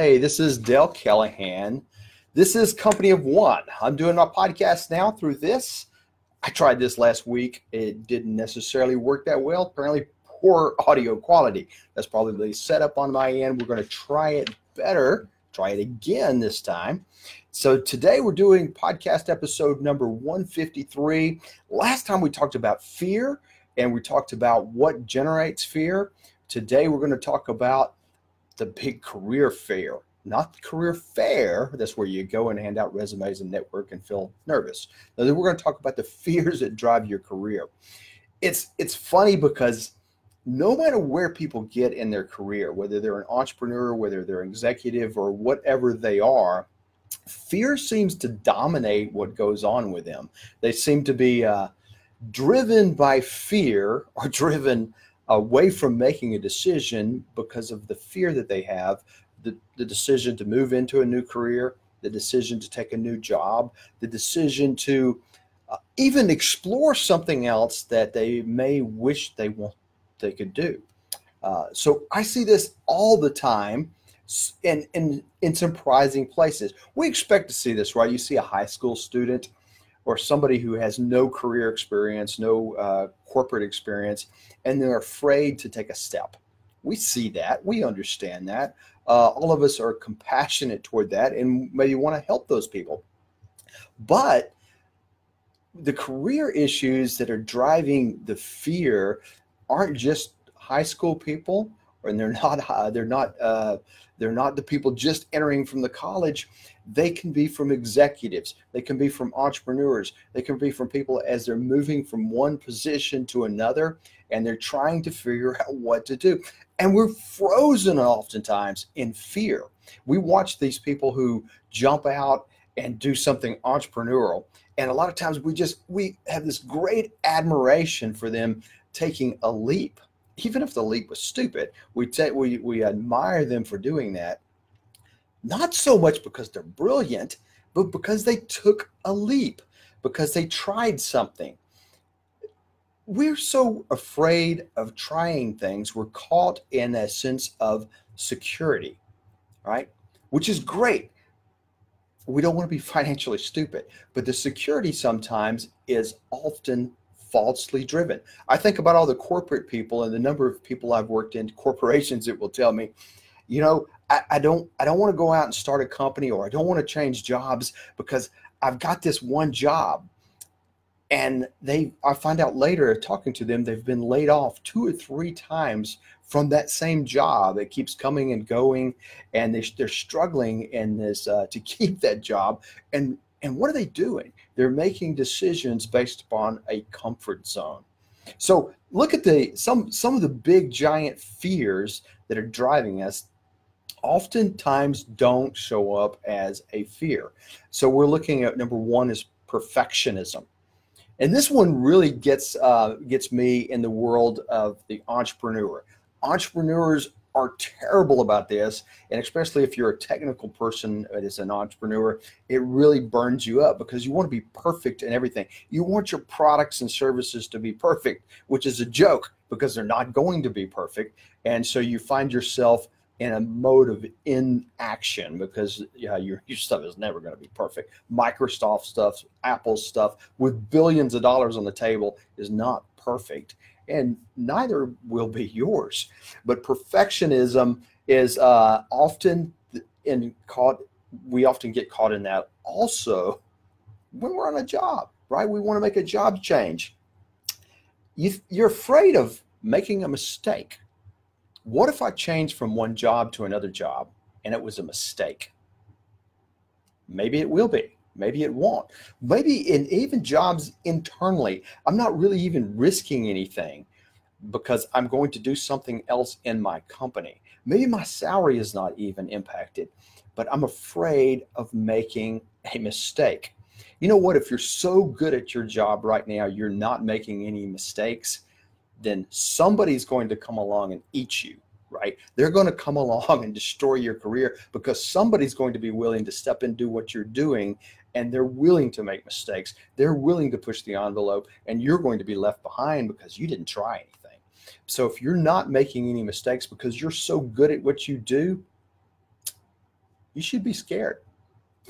Hey, this is Dale Callahan. This is Company of One. I'm doing my podcast now through this. I tried this last week. It didn't necessarily work that well. Apparently, poor audio quality. That's probably the setup on my end. We're going to try it better, try it again this time. So, today we're doing podcast episode number 153. Last time we talked about fear and we talked about what generates fear. Today we're going to talk about the big career fair, not the career fair. That's where you go and hand out resumes and network and feel nervous. Now, we're going to talk about the fears that drive your career. It's it's funny because no matter where people get in their career, whether they're an entrepreneur, whether they're executive, or whatever they are, fear seems to dominate what goes on with them. They seem to be uh, driven by fear or driven away from making a decision because of the fear that they have the, the decision to move into a new career the decision to take a new job the decision to uh, even explore something else that they may wish they want they could do. Uh, so i see this all the time in, in in surprising places. We expect to see this right? You see a high school student or somebody who has no career experience, no uh, corporate experience, and they're afraid to take a step. We see that. We understand that. Uh, all of us are compassionate toward that and maybe want to help those people. But the career issues that are driving the fear aren't just high school people, and they're not uh, they're not uh, they're not the people just entering from the college. They can be from executives. They can be from entrepreneurs. They can be from people as they're moving from one position to another and they're trying to figure out what to do. And we're frozen oftentimes in fear. We watch these people who jump out and do something entrepreneurial. And a lot of times we just we have this great admiration for them taking a leap. Even if the leap was stupid, we take we we admire them for doing that not so much because they're brilliant, but because they took a leap, because they tried something. We're so afraid of trying things, we're caught in a sense of security, right? Which is great. We don't want to be financially stupid, but the security sometimes is often falsely driven. I think about all the corporate people and the number of people I've worked in corporations that will tell me, you know, I, I don't I don't want to go out and start a company or I don't want to change jobs because I've got this one job. And they I find out later talking to them, they've been laid off two or three times from that same job. It keeps coming and going, and they, they're struggling in this uh, to keep that job. And and what are they doing? They're making decisions based upon a comfort zone. So look at the some some of the big giant fears that are driving us oftentimes don't show up as a fear. So we're looking at number one is perfectionism. And this one really gets uh, gets me in the world of the entrepreneur. Entrepreneurs are terrible about this, and especially if you're a technical person as an entrepreneur, it really burns you up because you want to be perfect in everything. You want your products and services to be perfect, which is a joke because they're not going to be perfect, and so you find yourself in a mode of inaction because yeah, your, your stuff is never going to be perfect. Microsoft stuff, Apple stuff with billions of dollars on the table is not perfect, and neither will be yours. But perfectionism is uh, often in caught. We often get caught in that also when we're on a job, right? We want to make a job change. You, you're afraid of making a mistake what if I change from one job to another job and it was a mistake? Maybe it will be. Maybe it won't. Maybe in even jobs internally, I'm not really even risking anything because I'm going to do something else in my company. Maybe my salary is not even impacted, but I'm afraid of making a mistake. You know what? If you're so good at your job right now, you're not making any mistakes, then somebody's going to come along and eat you, right? They're going to come along and destroy your career because somebody's going to be willing to step and do what you're doing and they're willing to make mistakes. They're willing to push the envelope and you're going to be left behind because you didn't try anything. So if you're not making any mistakes because you're so good at what you do, you should be scared.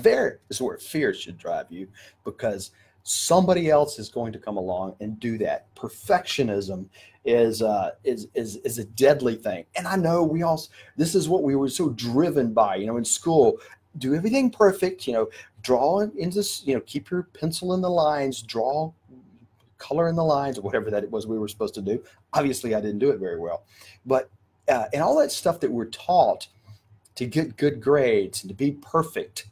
There is where fear should drive you because somebody else is going to come along and do that. Perfectionism is uh, is is is a deadly thing, and I know we all. This is what we were so driven by. You know, in school, do everything perfect. You know, draw into you know, keep your pencil in the lines, draw color in the lines, or whatever that it was we were supposed to do. Obviously, I didn't do it very well, but uh, and all that stuff that we're taught to get good grades and to be perfect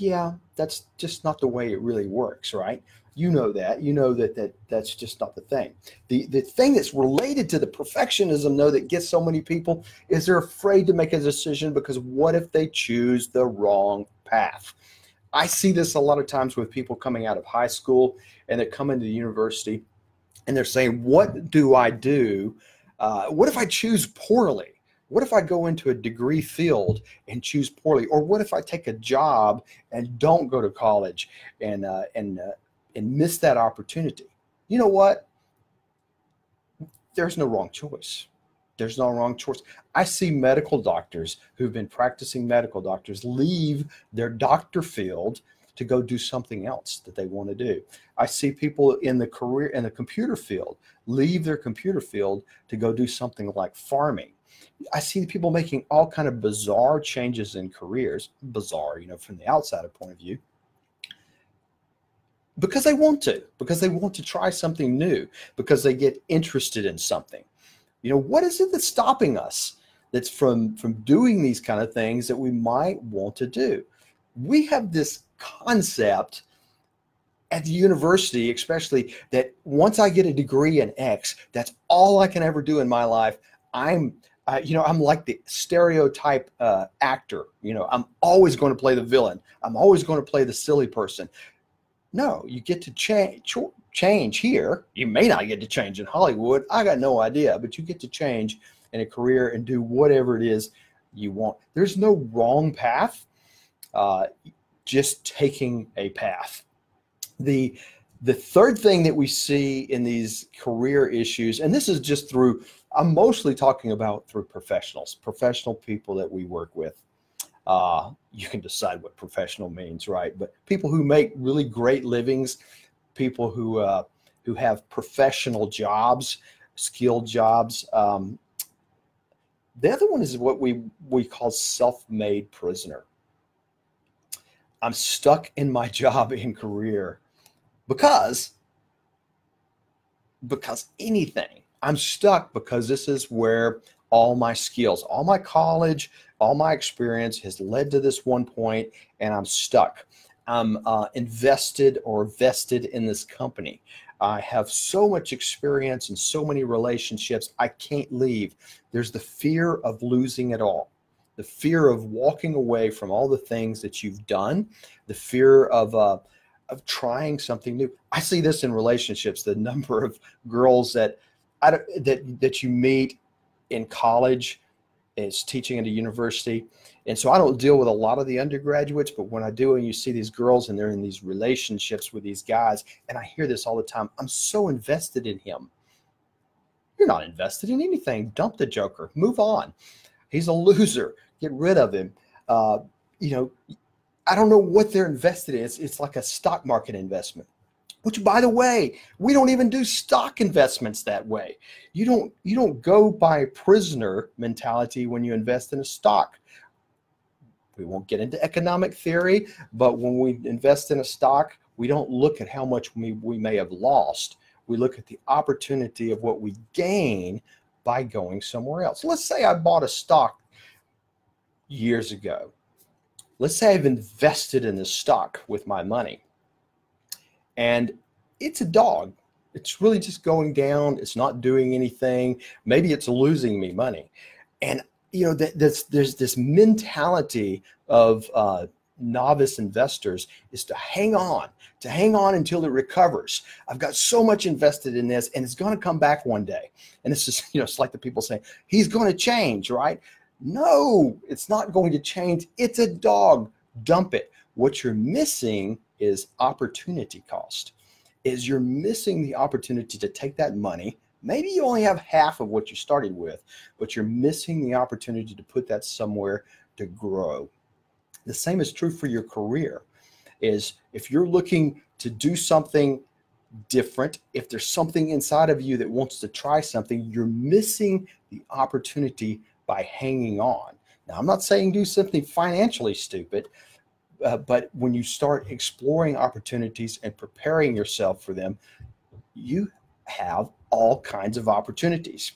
yeah, that's just not the way it really works, right? You know that. You know that that that's just not the thing. The the thing that's related to the perfectionism though that gets so many people is they're afraid to make a decision because what if they choose the wrong path? I see this a lot of times with people coming out of high school and they come into the university and they're saying, "What do I do? Uh, what if I choose poorly?" What if I go into a degree field and choose poorly? Or what if I take a job and don't go to college and uh, and uh, and miss that opportunity? You know what? There's no wrong choice. There's no wrong choice. I see medical doctors who've been practicing medical doctors leave their doctor field to go do something else that they want to do. I see people in the career in the computer field leave their computer field to go do something like farming I see people making all kind of bizarre changes in careers, bizarre, you know, from the outsider point of view, because they want to, because they want to try something new, because they get interested in something. You know, what is it that's stopping us that's from from doing these kind of things that we might want to do? We have this concept at the university, especially that once I get a degree in X, that's all I can ever do in my life. I'm uh, you know, I'm like the stereotype uh, actor. You know, I'm always going to play the villain. I'm always going to play the silly person. No, you get to change change here. You may not get to change in Hollywood. I got no idea, but you get to change in a career and do whatever it is you want. There's no wrong path. Uh, just taking a path. The the third thing that we see in these career issues, and this is just through I'm mostly talking about through professionals, professional people that we work with. Uh, you can decide what professional means, right? But people who make really great livings, people who uh, who have professional jobs, skilled jobs. Um, the other one is what we we call self-made prisoner. I'm stuck in my job and career because because anything I'm stuck because this is where all my skills, all my college, all my experience has led to this one point, and I'm stuck. I'm uh, invested or vested in this company. I have so much experience and so many relationships, I can't leave. There's the fear of losing it all, the fear of walking away from all the things that you've done, the fear of, uh, of trying something new. I see this in relationships, the number of girls that I that that you meet in college is teaching at a university. And so I don't deal with a lot of the undergraduates, but when I do, and you see these girls and they're in these relationships with these guys, and I hear this all the time, I'm so invested in him. You're not invested in anything. Dump the joker. Move on. He's a loser. Get rid of him. Uh, you know, I don't know what they're invested in. It's, it's like a stock market investment which by the way we don't even do stock investments that way. You don't you don't go by prisoner mentality when you invest in a stock. We won't get into economic theory but when we invest in a stock we don't look at how much we, we may have lost. We look at the opportunity of what we gain by going somewhere else. Let's say i bought a stock years ago. Let's say i've invested in this stock with my money and it's a dog. It's really just going down. It's not doing anything. Maybe it's losing me money. And you know, that there's there's this mentality of uh, novice investors is to hang on, to hang on until it recovers. I've got so much invested in this, and it's going to come back one day. And it's just you know, it's like the people saying he's going to change, right? No, it's not going to change. It's a dog. Dump it. What you're missing is opportunity cost is you're missing the opportunity to take that money maybe you only have half of what you started with but you're missing the opportunity to put that somewhere to grow The same is true for your career. Is if you're looking to do something different, if there's something inside of you that wants to try something, you're missing the opportunity by hanging on. Now, I'm not saying do something financially stupid, uh, but when you start exploring opportunities and preparing yourself for them, you have all kinds of opportunities.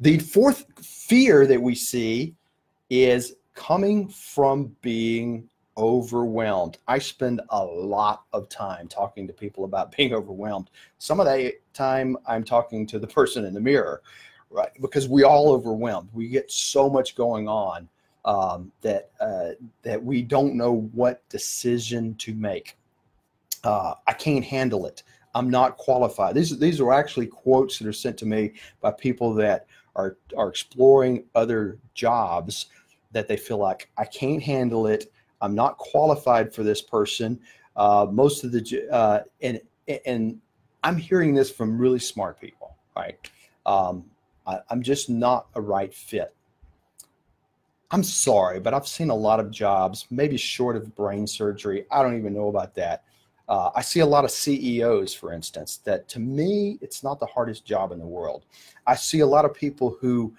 The fourth fear that we see is coming from being overwhelmed. I spend a lot of time talking to people about being overwhelmed. Some of that time I'm talking to the person in the mirror, right? Because we all overwhelmed. We get so much going on um, that uh, that we don't know what decision to make. Uh, I can't handle it. I'm not qualified. These these are actually quotes that are sent to me by people that are are exploring other jobs that they feel like I can't handle it. I'm not qualified for this person. Uh, most of the uh, and and I'm hearing this from really smart people. Right, um, I, I'm just not a right fit. I'm sorry, but I've seen a lot of jobs, maybe short of brain surgery. I don't even know about that. Uh, I see a lot of CEOs, for instance, that to me, it's not the hardest job in the world. I see a lot of people who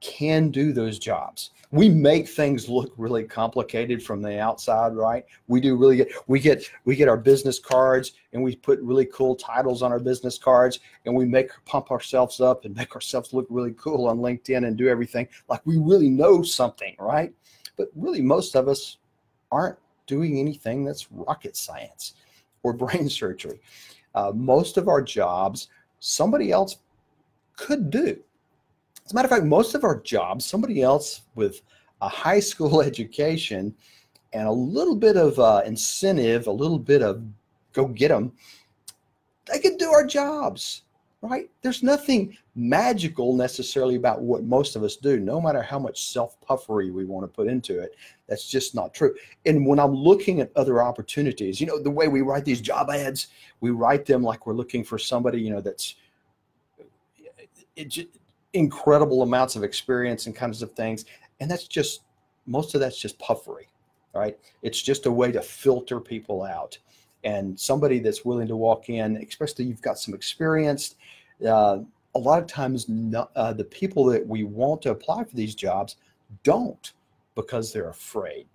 can do those jobs. We make things look really complicated from the outside, right? We do really get we get we get our business cards and we put really cool titles on our business cards and we make pump ourselves up and make ourselves look really cool on LinkedIn and do everything like we really know something, right? But really most of us aren't doing anything that's rocket science or brain surgery. Uh, most of our jobs somebody else could do as a matter of fact, most of our jobs, somebody else with a high school education and a little bit of uh, incentive, a little bit of go get them, they can do our jobs, right? There's nothing magical necessarily about what most of us do, no matter how much self puffery we want to put into it. That's just not true. And when I'm looking at other opportunities, you know, the way we write these job ads, we write them like we're looking for somebody, you know, that's it, incredible amounts of experience and kinds of things. And that's just, most of that's just puffery, right? It's just a way to filter people out. And somebody that's willing to walk in, especially you've got some experience, uh, a lot of times uh, the people that we want to apply for these jobs don't because they're afraid,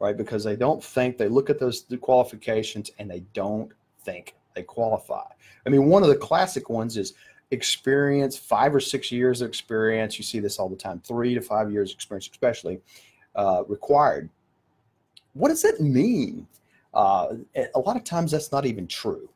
right? Because they don't think, they look at those qualifications and they don't think they qualify. I mean, one of the classic ones is experience, five or six years of experience. You see this all the time, three to five years experience, especially uh, required. What does that mean? Uh, a lot of times that's not even true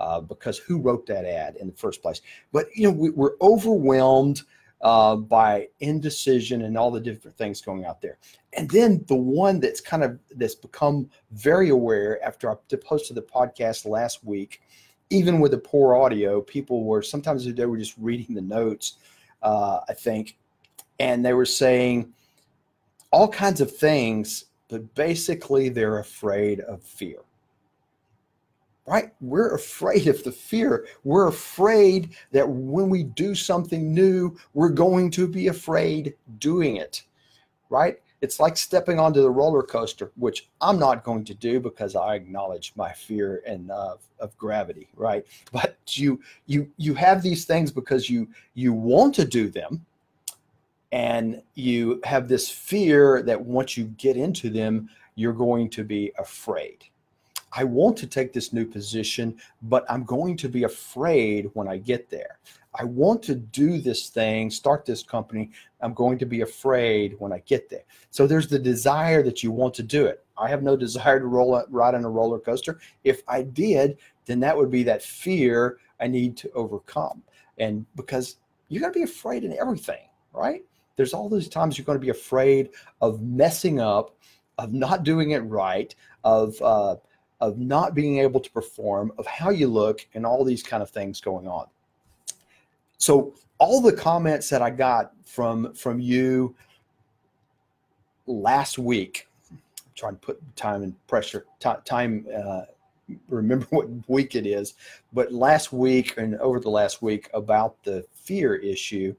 uh, because who wrote that ad in the first place? But you know, we, are overwhelmed uh, by indecision and all the different things going out there. And then the one that's kind of that's become very aware after I posted the podcast last week even with the poor audio, people were sometimes they were just reading the notes, uh, I think, and they were saying all kinds of things, but basically they're afraid of fear. Right? We're afraid of the fear. We're afraid that when we do something new, we're going to be afraid doing it. Right? It's like stepping onto the roller coaster, which I'm not going to do because I acknowledge my fear and uh, of gravity, right? But you you you have these things because you you want to do them, and you have this fear that once you get into them, you're going to be afraid. I want to take this new position, but I'm going to be afraid when I get there. I want to do this thing, start this company. I'm going to be afraid when I get there. So there's the desire that you want to do it. I have no desire to roll ride on a roller coaster. If I did, then that would be that fear I need to overcome. And because you're going to be afraid in everything, right? There's all those times you're going to be afraid of messing up, of not doing it right, of uh, of not being able to perform, of how you look, and all these kind of things going on. So all the comments that I got from from you last week, I'm trying to put time and pressure time. Uh, remember what week it is, but last week and over the last week about the fear issue,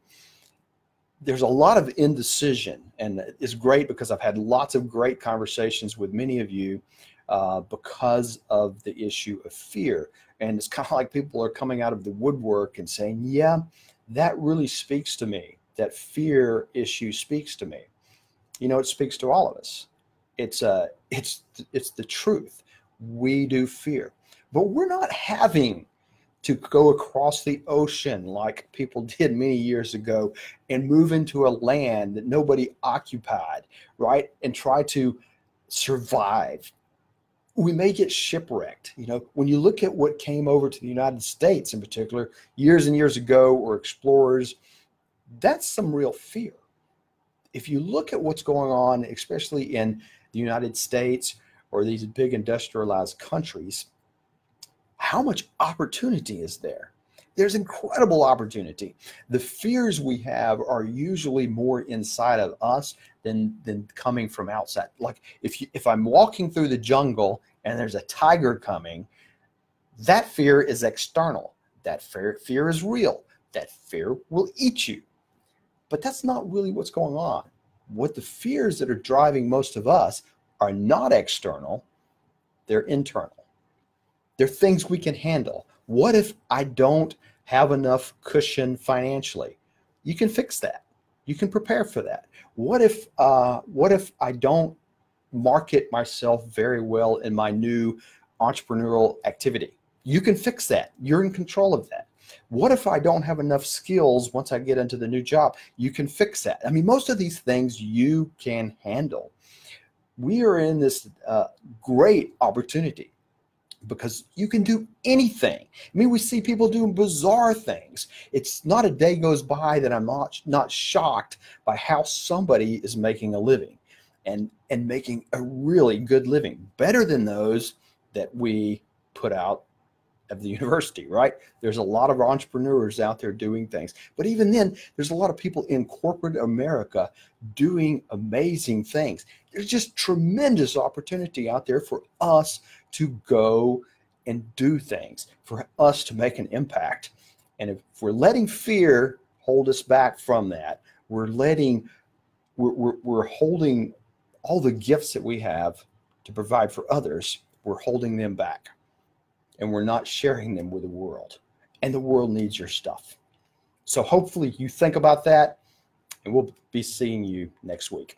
there's a lot of indecision, and it's great because I've had lots of great conversations with many of you uh, because of the issue of fear. And it's kind of like people are coming out of the woodwork and saying, Yeah, that really speaks to me. That fear issue speaks to me. You know, it speaks to all of us. It's uh, it's it's the truth. We do fear, but we're not having to go across the ocean like people did many years ago and move into a land that nobody occupied, right? And try to survive. We may get shipwrecked. You know, when you look at what came over to the United States in particular, years and years ago, or explorers, that's some real fear. If you look at what's going on, especially in the United States or these big industrialized countries, how much opportunity is there? There's incredible opportunity. The fears we have are usually more inside of us than than coming from outside. Like if you, if I'm walking through the jungle and there's a tiger coming, that fear is external. That fear fear is real. That fear will eat you. But that's not really what's going on. What the fears that are driving most of us are not external, they're internal. They're things we can handle. What if I don't have enough cushion financially? You can fix that. You can prepare for that. What if uh, what if I don't market myself very well in my new entrepreneurial activity? You can fix that. You're in control of that. What if I don't have enough skills once I get into the new job? You can fix that. I mean, most of these things you can handle. We are in this uh, great opportunity because you can do anything. I mean, we see people doing bizarre things. It's not a day goes by that I'm not, not shocked by how somebody is making a living and, and making a really good living, better than those that we put out of the university, right? There's a lot of entrepreneurs out there doing things. But even then, there's a lot of people in corporate America doing amazing things. There's just tremendous opportunity out there for us to go and do things, for us to make an impact. And if we're letting fear hold us back from that, we're letting, we're, we're, we're holding all the gifts that we have to provide for others, we're holding them back and we're not sharing them with the world. And the world needs your stuff. So hopefully you think about that, and we'll be seeing you next week.